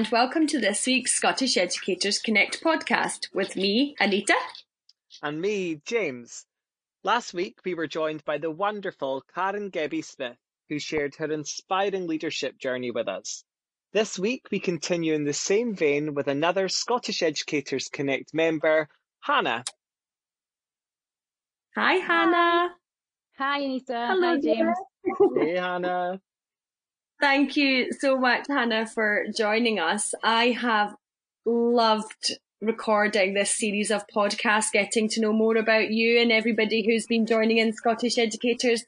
and welcome to this week's Scottish Educators Connect podcast with me, Anita. And me, James. Last week, we were joined by the wonderful Karen Gebby Smith, who shared her inspiring leadership journey with us. This week, we continue in the same vein with another Scottish Educators Connect member, Hannah. Hi, Hannah. Hi, Anita. Hello, Hi, James. hey, Hannah. Thank you so much, Hannah, for joining us. I have loved recording this series of podcasts, getting to know more about you and everybody who's been joining in Scottish Educators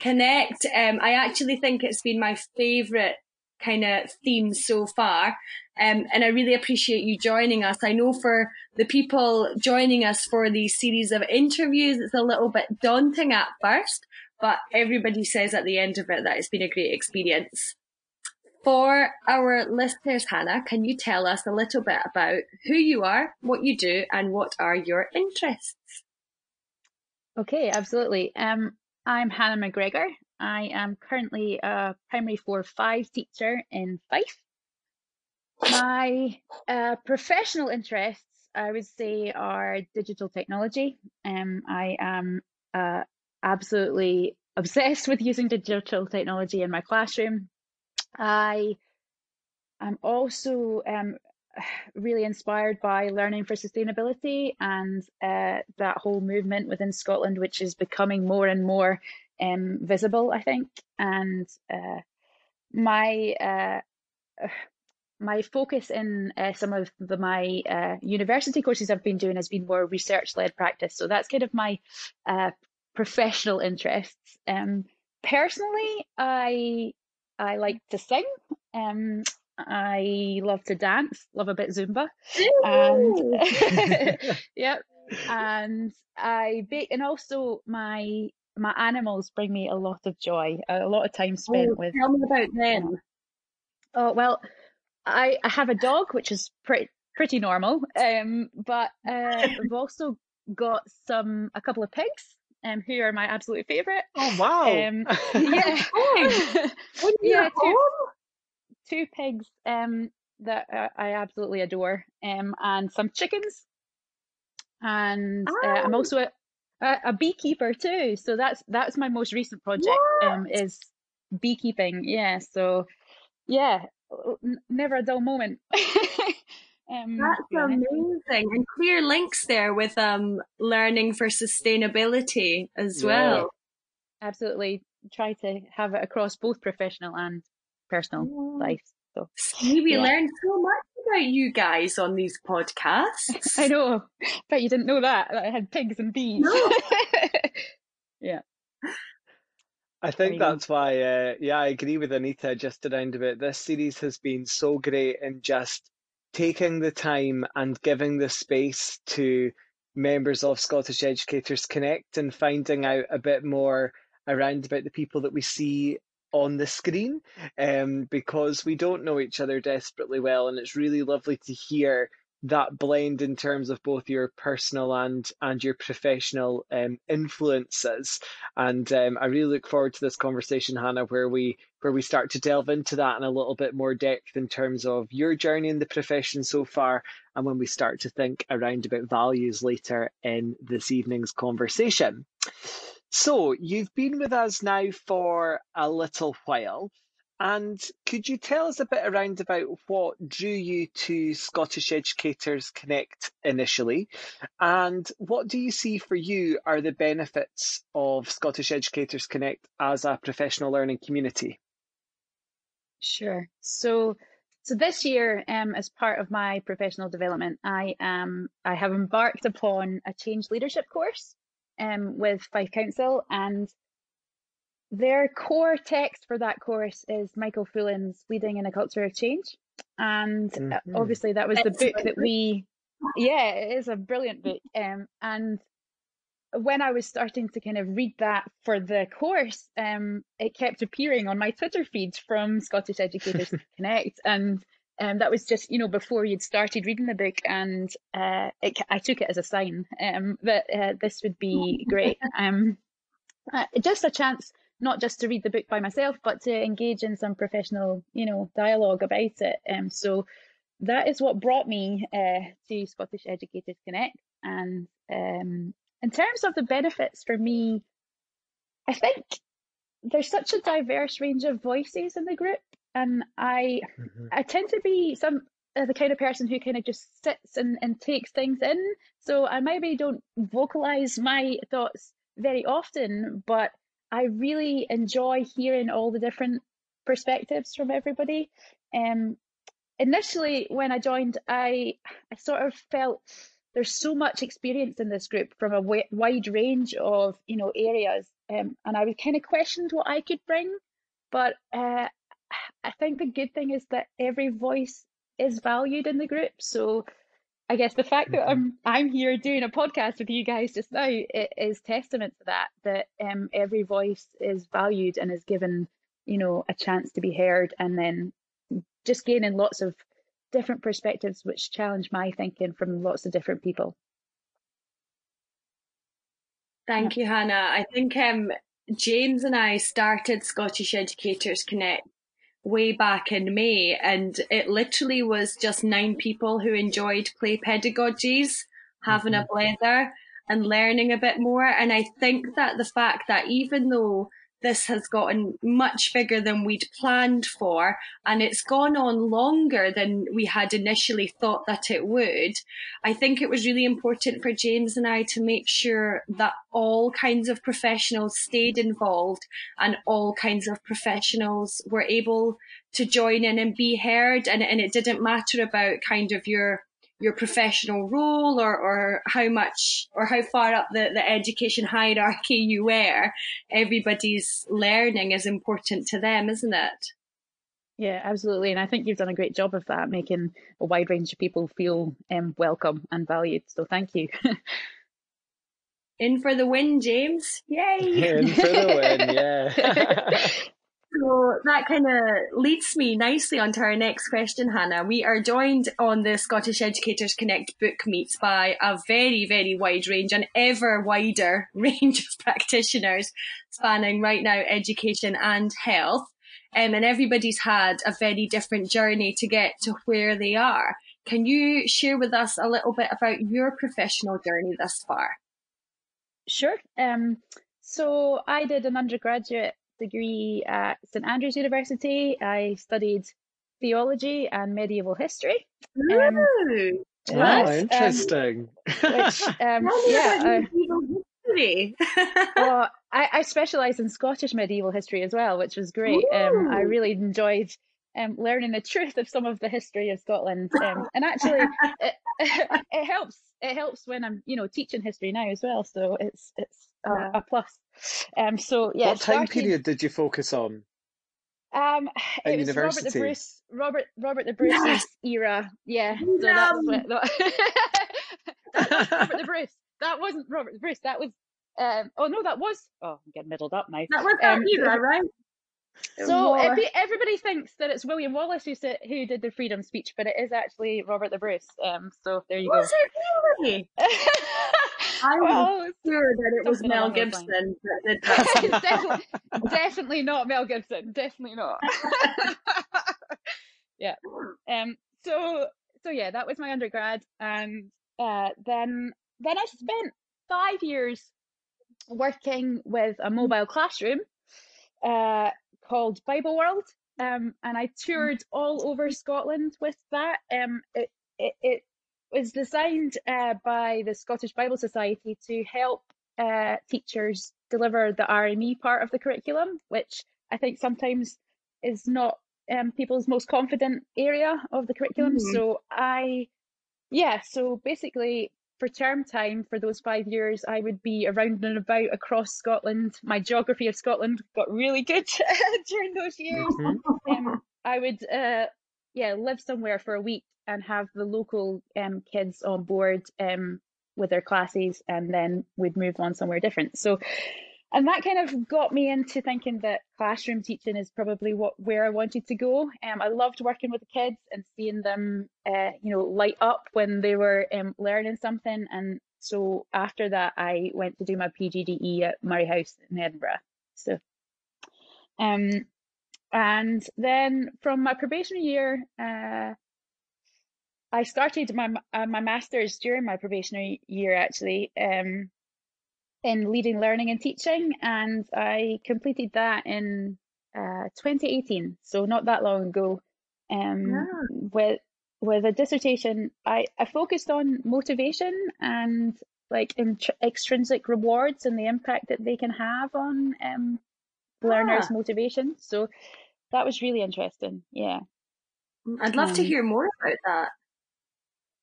Connect. Um, I actually think it's been my favourite kind of theme so far. Um, and I really appreciate you joining us. I know for the people joining us for these series of interviews, it's a little bit daunting at first, but everybody says at the end of it that it's been a great experience. For our listeners, Hannah, can you tell us a little bit about who you are, what you do, and what are your interests? Okay, absolutely. Um, I'm Hannah McGregor. I am currently a primary four five teacher in Fife. My uh, professional interests, I would say, are digital technology. Um, I am uh, absolutely obsessed with using digital technology in my classroom. I am also um, really inspired by learning for sustainability and uh, that whole movement within Scotland, which is becoming more and more um, visible, I think. And uh, my uh, my focus in uh, some of the, my uh, university courses I've been doing has been more research led practice. So that's kind of my uh, professional interests. Um, personally, I I like to sing. Um, I love to dance, love a bit Zumba, and yep. And I bake, and also my my animals bring me a lot of joy. A lot of time spent oh, with. Tell me about them. Oh well, I I have a dog, which is pretty pretty normal. Um, but uh, we've also got some a couple of pigs um, who are my absolute favourite. Oh wow! Um, yeah, yeah, two, two pigs um, that uh, I absolutely adore, um, and some chickens, and uh, I'm also a, a, a, beekeeper too. So that's that's my most recent project um, is beekeeping. Yeah, so yeah, never a dull moment. Um, That's amazing, and clear links there with um, learning for sustainability as yeah. well. Absolutely, try to have it across both professional and personal yeah. life. So See, we yeah. learned so much about you guys on these podcasts. I know, but you didn't know that, that I had pigs and bees. No. yeah. I think that's why, uh, yeah, I agree with Anita just around about this series has been so great in just taking the time and giving the space to members of Scottish Educators Connect and finding out a bit more around about the people that we see on the screen um, because we don't know each other desperately well and it's really lovely to hear that blend in terms of both your personal and and your professional um, influences. And um, I really look forward to this conversation, Hannah, where we where we start to delve into that in a little bit more depth in terms of your journey in the profession so far, and when we start to think around about values later in this evening's conversation. So you've been with us now for a little while. And could you tell us a bit around about what drew you to Scottish Educators Connect initially? And what do you see for you are the benefits of Scottish Educators Connect as a professional learning community? Sure. So so this year, um, as part of my professional development, I um I have embarked upon a change leadership course um with Fife Council and their core text for that course is Michael Fullan's Leading in a Culture of Change. And uh, mm-hmm. obviously, that was the book that we, yeah, it is a brilliant book. Um, and when I was starting to kind of read that for the course, um, it kept appearing on my Twitter feed from Scottish Educators Connect. And um, that was just, you know, before you'd started reading the book. And uh, it, I took it as a sign um, that uh, this would be great. Um, uh, just a chance not just to read the book by myself, but to engage in some professional, you know, dialogue about it. Um, so that is what brought me uh, to Scottish Educators Connect. And um, in terms of the benefits for me, I think there's such a diverse range of voices in the group, and I mm-hmm. I tend to be some uh, the kind of person who kind of just sits and, and takes things in. So I maybe don't vocalize my thoughts very often, but I really enjoy hearing all the different perspectives from everybody. Um, initially, when I joined, I I sort of felt there's so much experience in this group from a wide range of you know areas, um, and I was kind of questioned what I could bring. But uh, I think the good thing is that every voice is valued in the group. So I guess the fact that mm-hmm. I'm I'm here doing a podcast with you guys just now it is testament to that that um, every voice is valued and is given you know a chance to be heard and then just gaining lots of different perspectives which challenge my thinking from lots of different people. Thank you, Hannah. I think um, James and I started Scottish Educators Connect way back in May, and it literally was just nine people who enjoyed play pedagogies, having mm-hmm. a blether and learning a bit more. And I think that the fact that even though this has gotten much bigger than we'd planned for, and it's gone on longer than we had initially thought that it would. I think it was really important for James and I to make sure that all kinds of professionals stayed involved and all kinds of professionals were able to join in and be heard. And, and it didn't matter about kind of your your professional role or, or how much or how far up the, the education hierarchy you were, everybody's learning is important to them, isn't it? Yeah, absolutely. And I think you've done a great job of that, making a wide range of people feel um, welcome and valued. So thank you. In for the win, James. Yay! In for the win, yeah. So that kind of leads me nicely onto our next question, Hannah. We are joined on the Scottish Educators Connect book meets by a very, very wide range, an ever wider range of practitioners spanning right now education and health. Um, and everybody's had a very different journey to get to where they are. Can you share with us a little bit about your professional journey thus far? Sure. Um, so I did an undergraduate degree at St Andrews University. I studied theology and medieval history. Um, Ooh, wow, interesting. Um, which, um, yeah, well, I, I specialised in Scottish medieval history as well, which was great. Um, I really enjoyed um, learning the truth of some of the history of Scotland. Um, and actually, it, it helps. It helps when I'm, you know, teaching history now as well. So it's it's a, a plus. Um, so yeah. What time period did you focus on? Um, it was Robert the Bruce, Robert Robert the Bruce's yes. era. Yeah, so that's what. That, that Robert the Bruce. That wasn't Robert the Bruce. That was. Um, oh no, that was. Oh, I'm getting middled up now. That was that um, era, right? So everybody thinks that it's William Wallace who said, who did the freedom speech, but it is actually Robert the Bruce. Um, so there you was go. Was it really? I well, was sure that it was Mel Gibson that did that. definitely, definitely not Mel Gibson. Definitely not. yeah. Um. So so yeah, that was my undergrad, and uh, then then I spent five years working with a mobile classroom. Uh, called Bible World, um, and I toured all over Scotland with that. Um, it, it, it was designed uh, by the Scottish Bible Society to help uh, teachers deliver the RME part of the curriculum, which I think sometimes is not um, people's most confident area of the curriculum. Mm-hmm. So I, yeah, so basically for term time for those five years, I would be around and about across Scotland. My geography of Scotland got really good during those years. Mm-hmm. Um, I would, uh, yeah, live somewhere for a week and have the local um, kids on board um, with their classes, and then we'd move on somewhere different. So and that kind of got me into thinking that classroom teaching is probably what where I wanted to go. Um, I loved working with the kids and seeing them, uh, you know, light up when they were um, learning something. And so after that, I went to do my PGDE at Moray House in Edinburgh. So, um, and then from my probation year, uh, I started my uh, my masters during my probationary year actually um, in leading learning and teaching, and I completed that in uh, 2018, so not that long ago. Um, yeah. With with a dissertation, I I focused on motivation and like extrinsic rewards and the impact that they can have on um, learners' ah. motivation. So that was really interesting. Yeah. I'd love um, to hear more about that.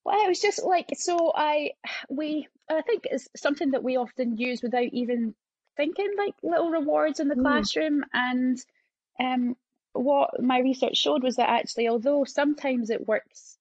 Well, it was just like so. I we I think it's something that we often use without even thinking, like little rewards in the mm. classroom. And um, what my research showed was that actually, although sometimes it works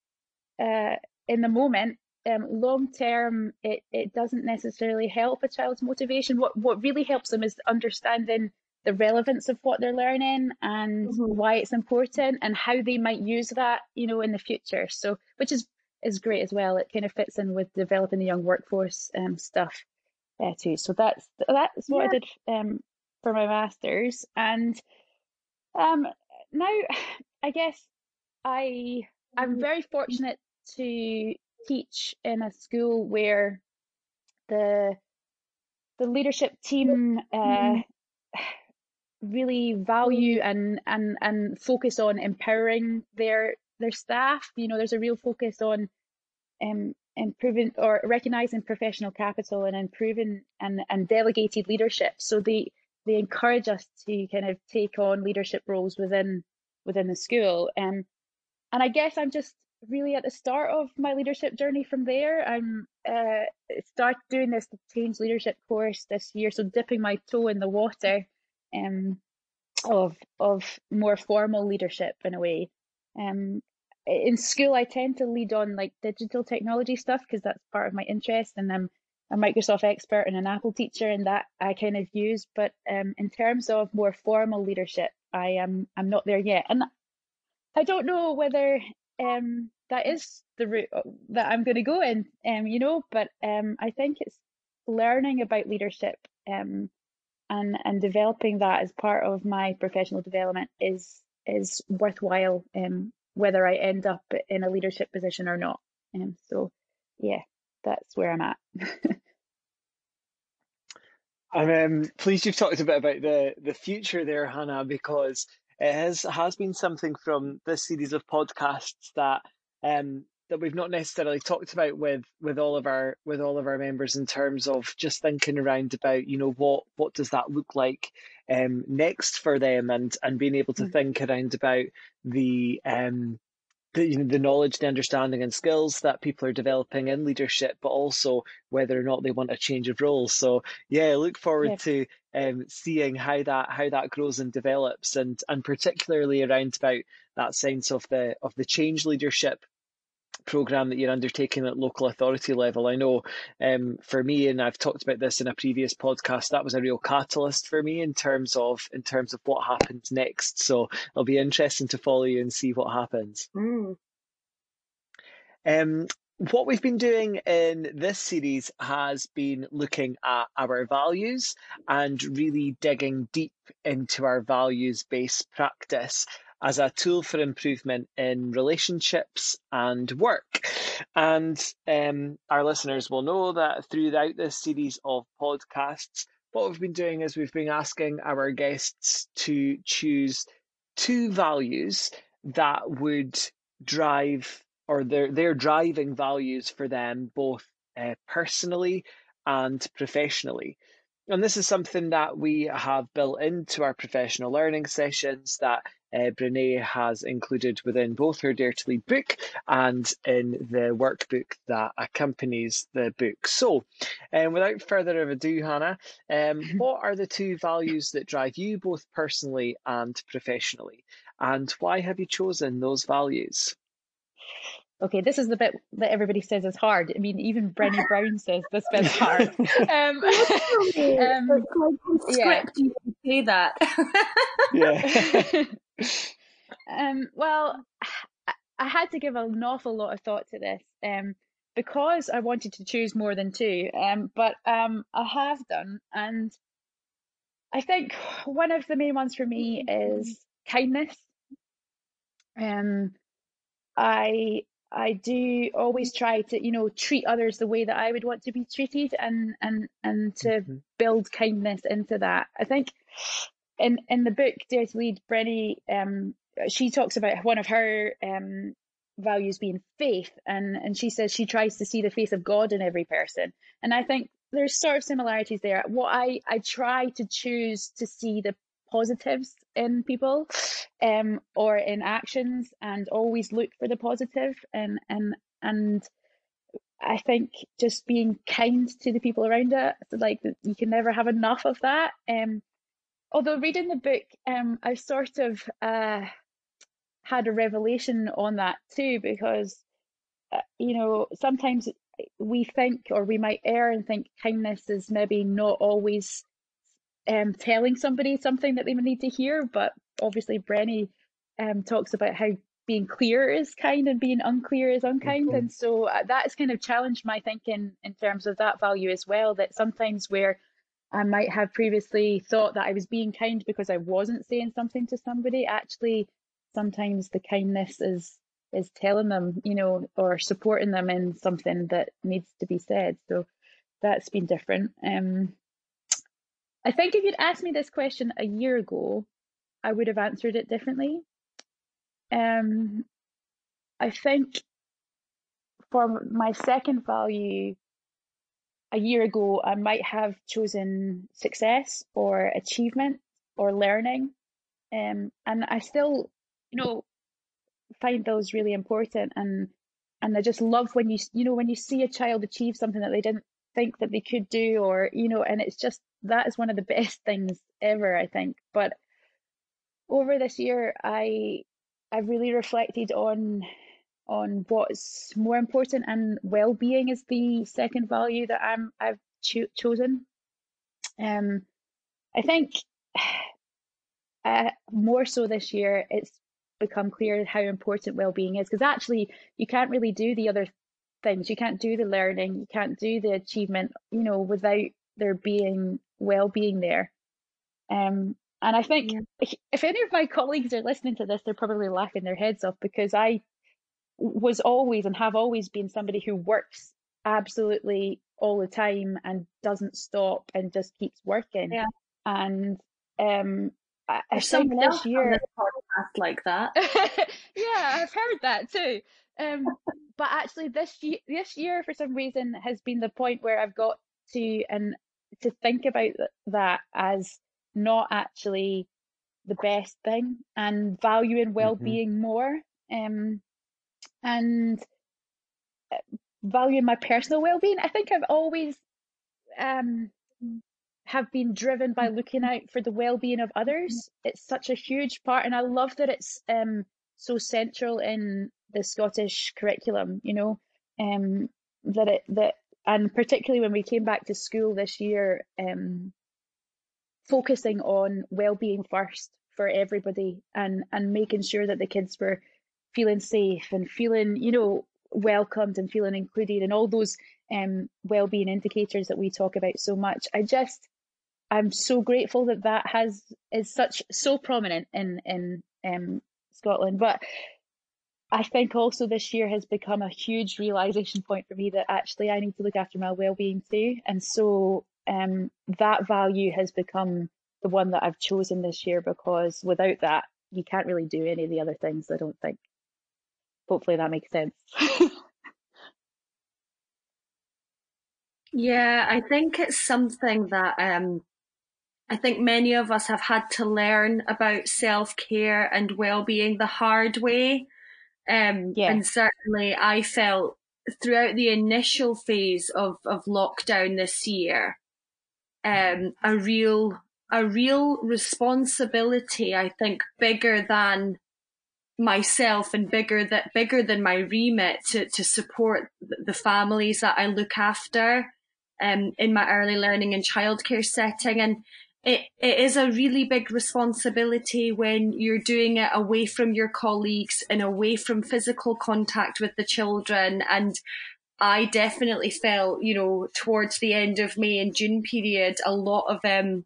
uh, in the moment, um, long term it, it doesn't necessarily help a child's motivation. What what really helps them is understanding the relevance of what they're learning and mm-hmm. why it's important and how they might use that, you know, in the future. So, which is is great as well. It kind of fits in with developing the young workforce um, stuff uh, too. So that's that's what yeah. I did um, for my masters, and um, now I guess I I'm mm-hmm. very fortunate to teach in a school where the the leadership team uh, mm-hmm. really value and and and focus on empowering their their staff. You know, there's a real focus on um, improving or recognizing professional capital and improving and, and delegated leadership. So they they encourage us to kind of take on leadership roles within within the school. Um, and I guess I'm just really at the start of my leadership journey from there. I'm uh, start doing this change leadership course this year, so dipping my toe in the water um, of of more formal leadership in a way. Um, in school, I tend to lead on like digital technology stuff because that's part of my interest, and I'm a Microsoft expert and an Apple teacher, and that I kind of use. But um, in terms of more formal leadership, I am I'm not there yet, and I don't know whether um, that is the route uh, that I'm going to go in. Um, you know, but um, I think it's learning about leadership um, and and developing that as part of my professional development is is worthwhile um, whether I end up in a leadership position or not. And um, so, yeah, that's where I'm at. I'm um, pleased you've talked a bit about the the future there, Hannah, because it has has been something from this series of podcasts that um, that we've not necessarily talked about with with all of our with all of our members in terms of just thinking around about you know what what does that look like um, next for them and and being able to mm-hmm. think around about the um the, you know, the knowledge, the understanding, and skills that people are developing in leadership, but also whether or not they want a change of role. So, yeah, look forward to um, seeing how that how that grows and develops, and and particularly around about that sense of the of the change leadership program that you're undertaking at local authority level. I know um, for me, and I've talked about this in a previous podcast, that was a real catalyst for me in terms of in terms of what happens next. So it'll be interesting to follow you and see what happens. Mm. Um, what we've been doing in this series has been looking at our values and really digging deep into our values based practice as a tool for improvement in relationships and work. And um, our listeners will know that throughout this series of podcasts, what we've been doing is we've been asking our guests to choose two values that would drive or their their driving values for them both uh, personally and professionally. And this is something that we have built into our professional learning sessions that uh, Brene has included within both her Dare to Lead book and in the workbook that accompanies the book. So, um, without further ado, Hannah, um, what are the two values that drive you both personally and professionally? And why have you chosen those values? Okay, this is the bit that everybody says is hard. I mean, even Brené Brown says this bit's hard. Um, um, yeah. you say that. yeah. um, well, I had to give an awful lot of thought to this um, because I wanted to choose more than two, um, but um, I have done. And I think one of the main ones for me is kindness. Um, I I do always try to, you know, treat others the way that I would want to be treated and and and to mm-hmm. build kindness into that. I think in in the book Dare to Lead, Brené um she talks about one of her um values being faith and and she says she tries to see the face of God in every person. And I think there's sort of similarities there. What I I try to choose to see the positives in people um, or in actions and always look for the positive and and and I think just being kind to the people around it, like you can never have enough of that. Um, although reading the book, um, I sort of uh, had a revelation on that too, because uh, you know sometimes we think or we might err and think kindness is maybe not always um, telling somebody something that they would need to hear. But obviously, Brené um, talks about how being clear is kind and being unclear is unkind. Mm-hmm. And so uh, that has kind of challenged my thinking in terms of that value as well. That sometimes where I might have previously thought that I was being kind because I wasn't saying something to somebody, actually, sometimes the kindness is is telling them, you know, or supporting them in something that needs to be said. So that's been different. Um, I think if you'd asked me this question a year ago, I would have answered it differently. Um, I think for my second value, a year ago, I might have chosen success or achievement or learning. Um, and I still, you know, find those really important. And, and I just love when you, you know, when you see a child achieve something that they didn't think that they could do, or, you know, and it's just that is one of the best things ever, I think. But over this year, I I've really reflected on on what's more important, and well being is the second value that I'm I've cho- chosen. Um, I think uh, more so this year, it's become clear how important well being is because actually you can't really do the other things. You can't do the learning, you can't do the achievement, you know, without there being well-being there. Um, and I think yeah. if any of my colleagues are listening to this, they're probably laughing their heads off because I was always and have always been somebody who works absolutely all the time and doesn't stop and just keeps working. Yeah. And um, I, I think this year podcast like that. yeah, I've heard that too. Um, but actually, this year, this year for some reason has been the point where I've got to and to think about that as not actually the best thing and valuing mm-hmm. well-being mm-hmm. more um, and uh, valuing my personal well-being i think i've always um, have been driven by looking out for the well-being of others it's such a huge part and i love that it's um, so central in the scottish curriculum you know um, that it that and particularly when we came back to school this year, um, focusing on well-being first for everybody and and making sure that the kids were feeling safe and feeling you know welcomed and feeling included and all those um, well-being indicators that we talk about so much. I just i'm so grateful that that has is such so prominent in in um, scotland. But I think also this year has become a huge realization point for me that actually I need to look after my well-being too, and so um, that value has become the one that I've chosen this year because without that, you can't really do any of the other things. I don't think. Hopefully, that makes sense. yeah, I think it's something that um, I think many of us have had to learn about self care and well being the hard way. Um, yeah. And certainly I felt throughout the initial phase of, of lockdown this year, um, a real, a real responsibility, I think, bigger than myself and bigger that bigger than my remit to, to support the families that I look after um, in my early learning and childcare setting. And it, it is a really big responsibility when you're doing it away from your colleagues and away from physical contact with the children. And I definitely felt, you know, towards the end of May and June period, a lot of um,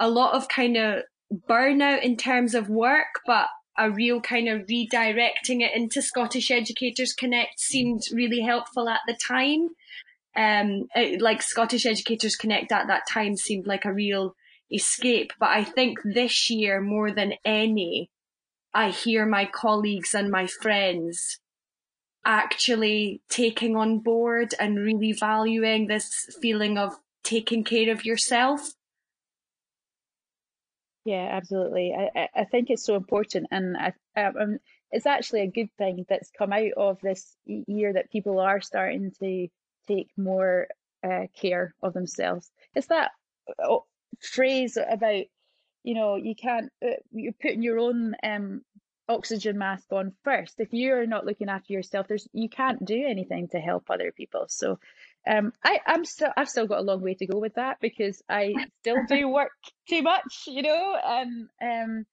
a lot of kind of burnout in terms of work, but a real kind of redirecting it into Scottish Educators Connect seemed really helpful at the time. Um, it, like Scottish Educators Connect at that time seemed like a real escape. But I think this year, more than any, I hear my colleagues and my friends actually taking on board and really valuing this feeling of taking care of yourself. Yeah, absolutely. I, I think it's so important, and I, um, it's actually a good thing that's come out of this year that people are starting to take more uh, care of themselves. It's that uh, phrase about, you know, you can't, uh, you're putting your own um, oxygen mask on first. If you're not looking after yourself, there's you can't do anything to help other people. So um, I, I'm still I've still got a long way to go with that because I still do work too much, you know, and um,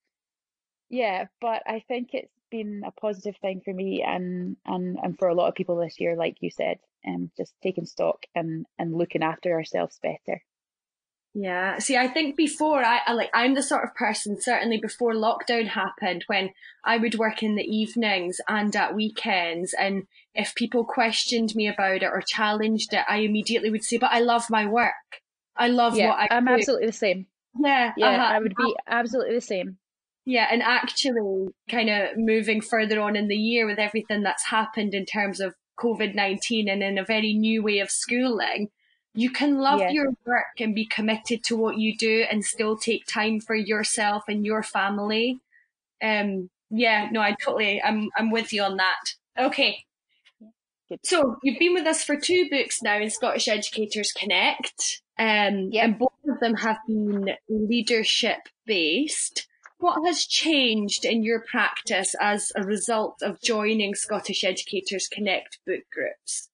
yeah, but I think it's been a positive thing for me and and and for a lot of people this year, like you said, um, just taking stock and and looking after ourselves better. Yeah. See, I think before I, I, like I'm the sort of person certainly before lockdown happened when I would work in the evenings and at weekends and if people questioned me about it or challenged it, I immediately would say, "But I love my work. I love yeah, what I I'm do. absolutely the same. Yeah. Yeah, uh-huh. I would be absolutely the same. Yeah, and actually kind of moving further on in the year with everything that's happened in terms of COVID-19 and in a very new way of schooling, you can love yeah. your work and be committed to what you do and still take time for yourself and your family. Um, yeah, no, I totally, I'm, I'm with you on that. Okay. So you've been with us for two books now in Scottish Educators Connect, um, yep. and both of them have been leadership based. What has changed in your practice as a result of joining Scottish Educators Connect book groups?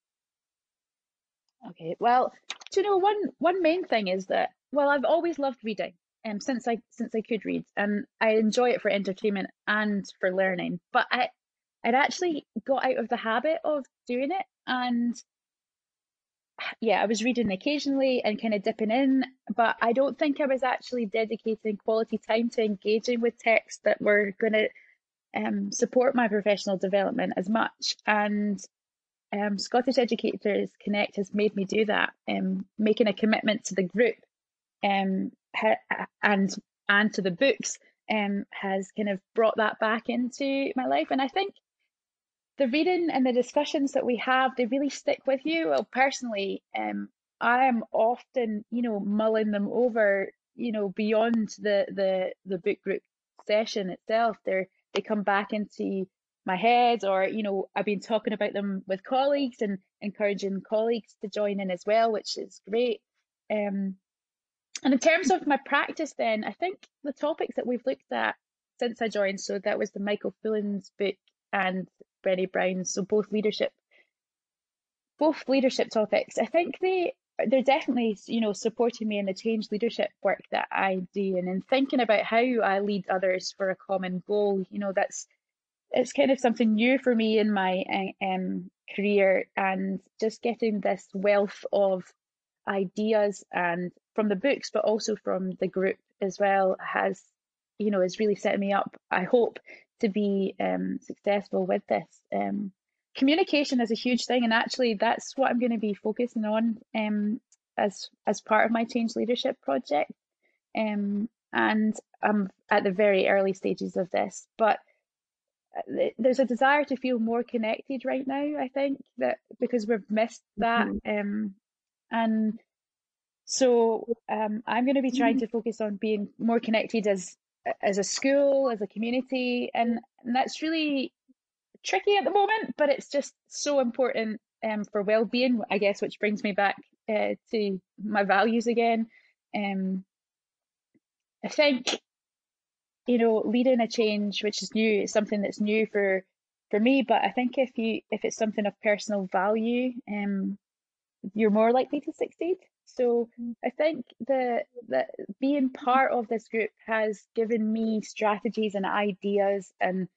Okay, well, do you know one one main thing is that well, I've always loved reading, um, since I since I could read, and I enjoy it for entertainment and for learning. But I I'd actually got out of the habit of doing it, and yeah, I was reading occasionally and kind of dipping in, but I don't think I was actually dedicating quality time to engaging with texts that were going to um, support my professional development as much. And um, Scottish Educators Connect has made me do that, um, making a commitment to the group um, and and to the books um, has kind of brought that back into my life. And I think the reading and the discussions that we have, they really stick with you. Well, personally, um, I am often, you know, mulling them over, you know, beyond the the the book group session itself. They're they come back into my head or you know i've been talking about them with colleagues and encouraging colleagues to join in as well which is great. Um, and in terms of my practice then i think the topics that we've looked at since i joined so that was the michael fullan's book and Brené Brown's so both leadership both leadership topics. I think they they're definitely you know supporting me in the change leadership work that i do and in thinking about how i lead others for a common goal. You know that's it's kind of something new for me in my uh, um, career and just getting this wealth of ideas and from the books but also from the group as well has you know is really set me up i hope to be um, successful with this. Um, communication is a huge thing and actually that's what i'm going to be focusing on um, as as part of my change leadership project. Um, and i'm at the very early stages of this but there's a desire to feel more connected right now i think that because we've missed that mm-hmm. um, and so um, i'm going to be trying mm-hmm. to focus on being more connected as as a school as a community and, and that's really tricky at the moment but it's just so important um, for well-being i guess which brings me back uh, to my values again um, i think you know, leading a change which is new, it's something that's new for for me. But I think if you if it's something of personal value, um, you're more likely to succeed. So mm. I think the that being part of this group has given me strategies and ideas and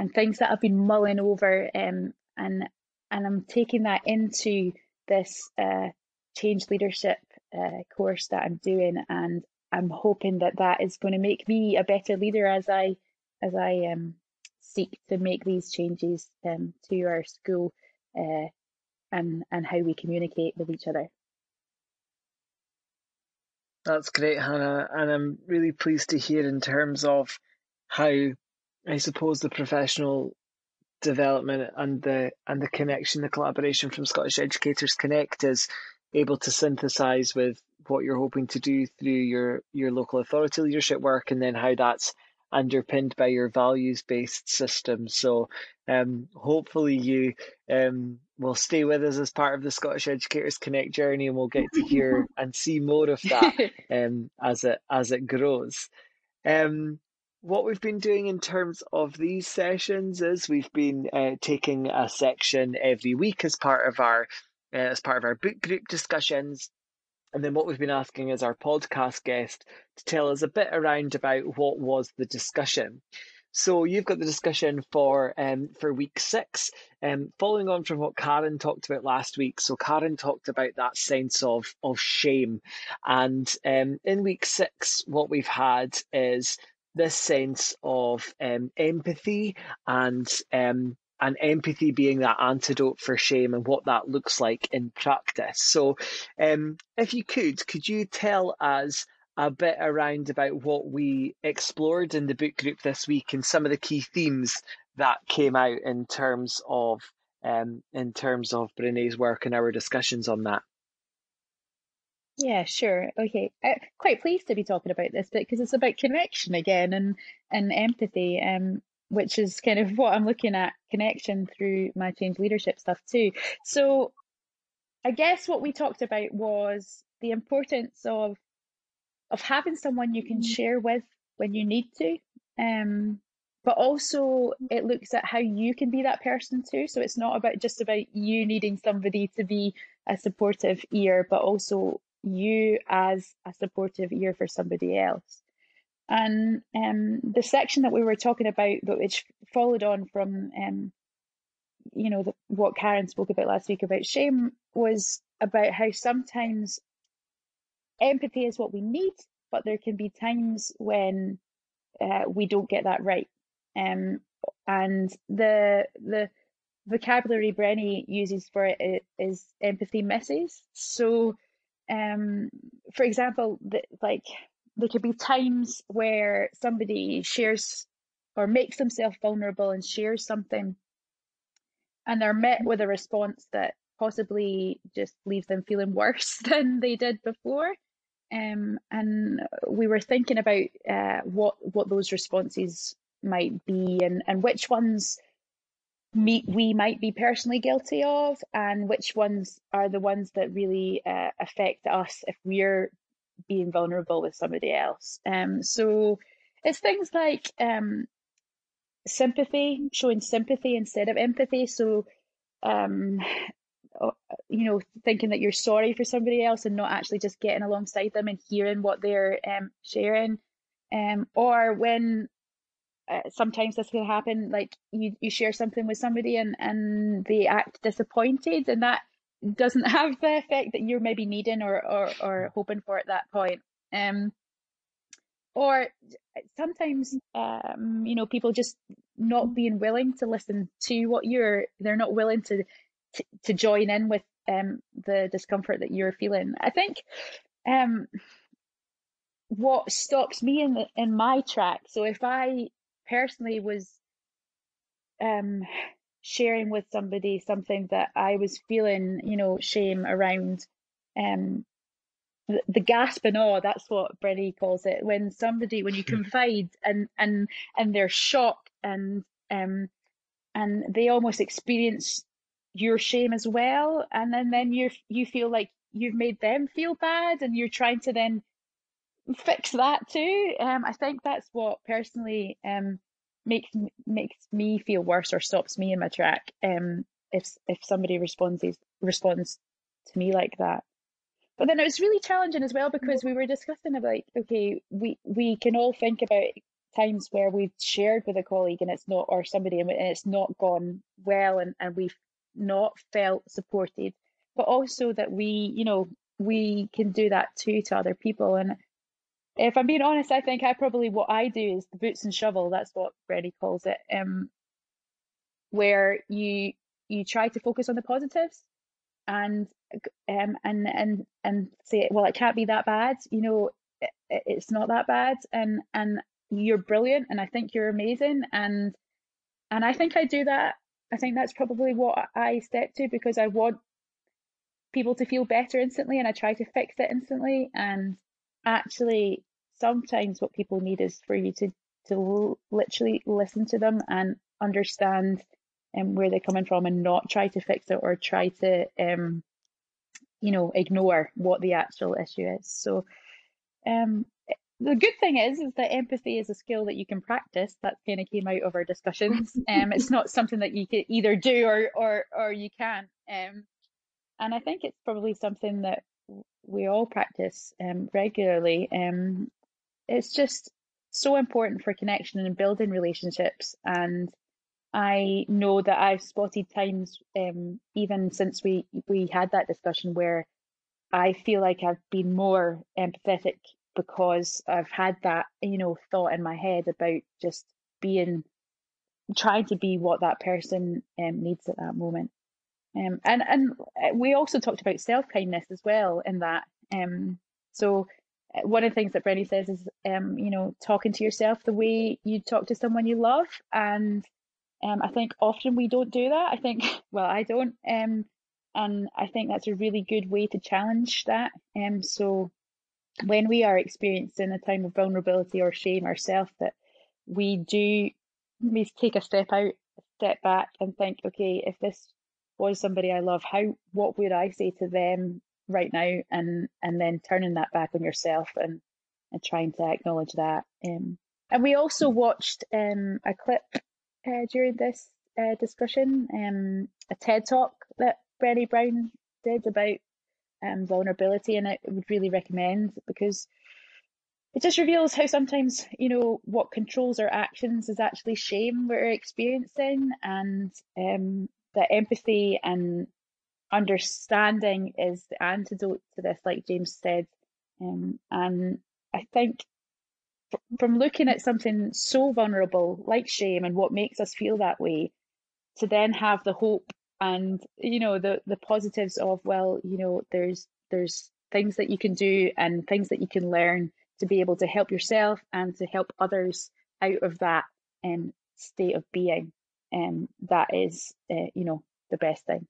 and things that I've been mulling over um, and and I'm taking that into this uh, change leadership uh, course that I'm doing and I'm hoping that that is going to make me a better leader as I as I um, seek to make these changes um, to our school uh, and and how we communicate with each other. That's great, Hannah, and I'm really pleased to hear in terms of how I suppose the professional development and the and the connection, the collaboration from Scottish Educators Connect is able to synthesize with what you're hoping to do through your your local authority leadership work and then how that's underpinned by your values based system. So um, hopefully you um, will stay with us as part of the Scottish Educators Connect journey and we'll get to hear and see more of that um, as it as it grows. Um, what we've been doing in terms of these sessions is we've been uh, taking a section every week as part of our uh, as part of our book group discussions. And then what we've been asking is our podcast guest to tell us a bit around about what was the discussion. So you've got the discussion for um, for week six, um, following on from what Karen talked about last week. So Karen talked about that sense of of shame, and um, in week six, what we've had is this sense of um, empathy and um, and empathy being that antidote for shame and what that looks like in practice. So, um, if you could, could you tell us a bit around about what we explored in the book group this week and some of the key themes that came out in terms of um, in terms of Brene's work and our discussions on that? Yeah, sure. Okay. Uh, quite pleased to be talking about this because it's about connection again and and empathy. Um, which is kind of what I'm looking at connection through my change leadership stuff too. So I guess what we talked about was the importance of of having someone you can mm. share with when you need to. Um, but also it looks at how you can be that person too. So it's not about just about you needing somebody to be a supportive ear, but also you as a supportive ear for somebody else. And um, the section that we were talking about, which followed on from, um, you know, the, what Karen spoke about last week about shame, was about how sometimes empathy is what we need, but there can be times when uh, we don't get that right. Um, and the the vocabulary Brené uses for it is empathy misses. So, um, for example, the, like there could be times where somebody shares or makes themselves vulnerable and shares something and they're met with a response that possibly just leaves them feeling worse than they did before. Um, and we were thinking about uh, what what those responses might be and and which ones me, we might be personally guilty of and which ones are the ones that really uh, affect us if we're being vulnerable with somebody else. Um, so it's things like um, sympathy, showing sympathy instead of empathy. So, um, you know, thinking that you're sorry for somebody else and not actually just getting alongside them and hearing what they're um, sharing. Um, or when uh, sometimes this can happen, like you, you share something with somebody and, and they act disappointed, and that doesn't have the effect that you're maybe needing or or, or hoping for at that point. Um, or sometimes um, you know people just not being willing to listen to what you're they're not willing to to, to join in with um, the discomfort that you're feeling. I think um, what stops me in the, in my track so if i personally was um sharing with somebody something that I was feeling, you know, shame around um the, the gasp and awe, that's what Brene calls it. When somebody when you hmm. confide and and and they're shocked and um and they almost experience your shame as well and then then you you feel like you've made them feel bad and you're trying to then fix that too um i think that's what personally um makes makes me feel worse or stops me in my track um if if somebody responds responds to me like that. But then it was really challenging as well because we were discussing about okay we we can all think about times where we've shared with a colleague and it's not or somebody and it's not gone well and, and we've not felt supported. But also that we you know we can do that too to other people. And if I'm being honest, I think I probably what I do is the boots and shovel. That's what Brené calls it. Um, where you you try to focus on the positives and um and and and say well it can't be that bad you know it, it's not that bad and and you're brilliant and i think you're amazing and and i think i do that i think that's probably what i step to because i want people to feel better instantly and i try to fix it instantly and actually sometimes what people need is for you to to literally listen to them and understand um, where they're coming from and not try to fix it or try to um, you know ignore what the actual issue is. So um, the good thing is is that empathy is a skill that you can practice. That kind of came out of our discussions. Um, it's not something that you can either do or or or you can um, and i think it's probably something that we all practice um, regularly. Um, it's just so important for connection and building relationships and I know that I've spotted times, um, even since we we had that discussion, where I feel like I've been more empathetic because I've had that, you know, thought in my head about just being, trying to be what that person um, needs at that moment. Um, and and uh, we also talked about self kindness as well in that. Um, so one of the things that Brené says is, um, you know, talking to yourself the way you talk to someone you love, and um, I think often we don't do that. I think, well, I don't. Um, and I think that's a really good way to challenge that. Um, so when we are experiencing a time of vulnerability or shame ourselves, that we do maybe take a step out, step back, and think, okay, if this was somebody I love, how what would I say to them right now? And and then turning that back on yourself and and trying to acknowledge that. Um, and we also watched um, a clip uh, during this uh, discussion, um, a TED talk that Brené Brown did about um, vulnerability, and I would really recommend because it just reveals how sometimes you know what controls our actions is actually shame we're experiencing, and um, that empathy and understanding is the antidote to this, like James said. Um, and I think from looking at something so vulnerable like shame and what makes us feel that way to then have the hope and you know the the positives of well you know there's there's things that you can do and things that you can learn to be able to help yourself and to help others out of that um, state of being and um, that is uh, you know the best thing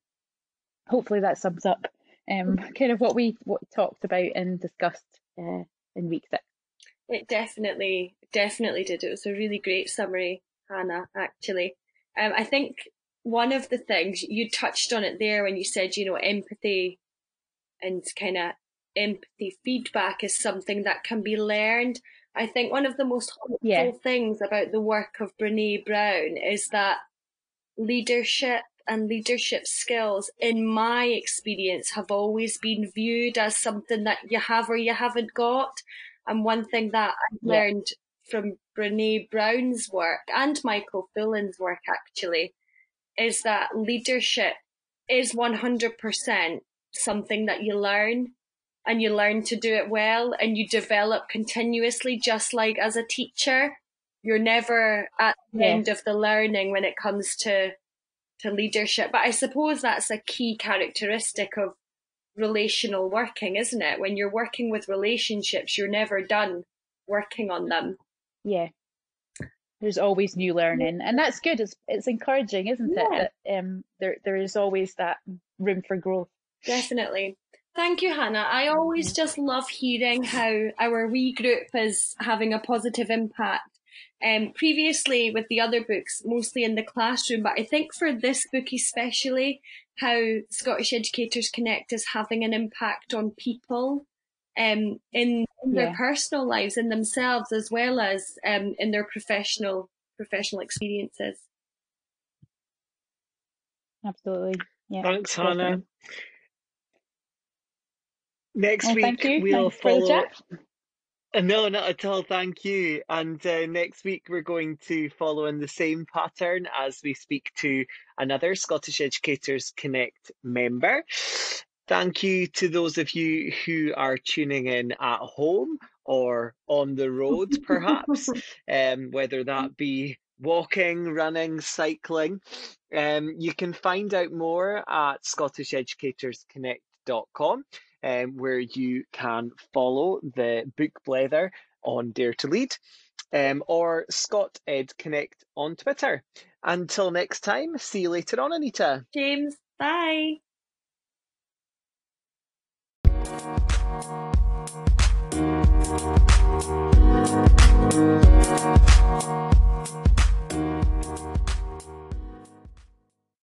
hopefully that sums up um, kind of what we what we talked about and discussed uh, in week six it definitely, definitely did. It was a really great summary, Hannah, actually. Um, I think one of the things you touched on it there when you said, you know, empathy and kind of empathy feedback is something that can be learned. I think one of the most hopeful yeah. things about the work of Brené Brown is that leadership and leadership skills, in my experience, have always been viewed as something that you have or you haven't got. And one thing that I yeah. learned from Brené Brown's work and Michael Fullan's work actually is that leadership is 100% something that you learn and you learn to do it well and you develop continuously just like as a teacher you're never at the yeah. end of the learning when it comes to to leadership but i suppose that's a key characteristic of relational working, isn't it? When you're working with relationships, you're never done working on them. Yeah. There's always new learning, and that's good. It's it's encouraging, isn't yeah. it? That um, there there is always that room for growth. Definitely. Thank you, Hannah. I always just love hearing how our wee group is having a positive impact. Um, previously with the other books, mostly in the classroom, but I think for this book especially, how Scottish Educators Connect is having an impact on people um, in, in yeah. their personal lives, in themselves, as well as um, in their professional professional experiences. Absolutely. Yeah. Thanks, Hannah. Next well, week we'll Thanks follow. Uh, no, not at all. Thank you. And uh, next week, we're going to follow in the same pattern as we speak to another Scottish Educators Connect member. Thank you to those of you who are tuning in at home or on the road, perhaps, um, whether that be walking, running, cycling. Um, you can find out more at ScottishEducatorsConnect.com, um, where you can follow the book blether on Dare to Lead um, or Scott Ed Connect on Twitter. Until next time, see you later on, Anita. James, bye.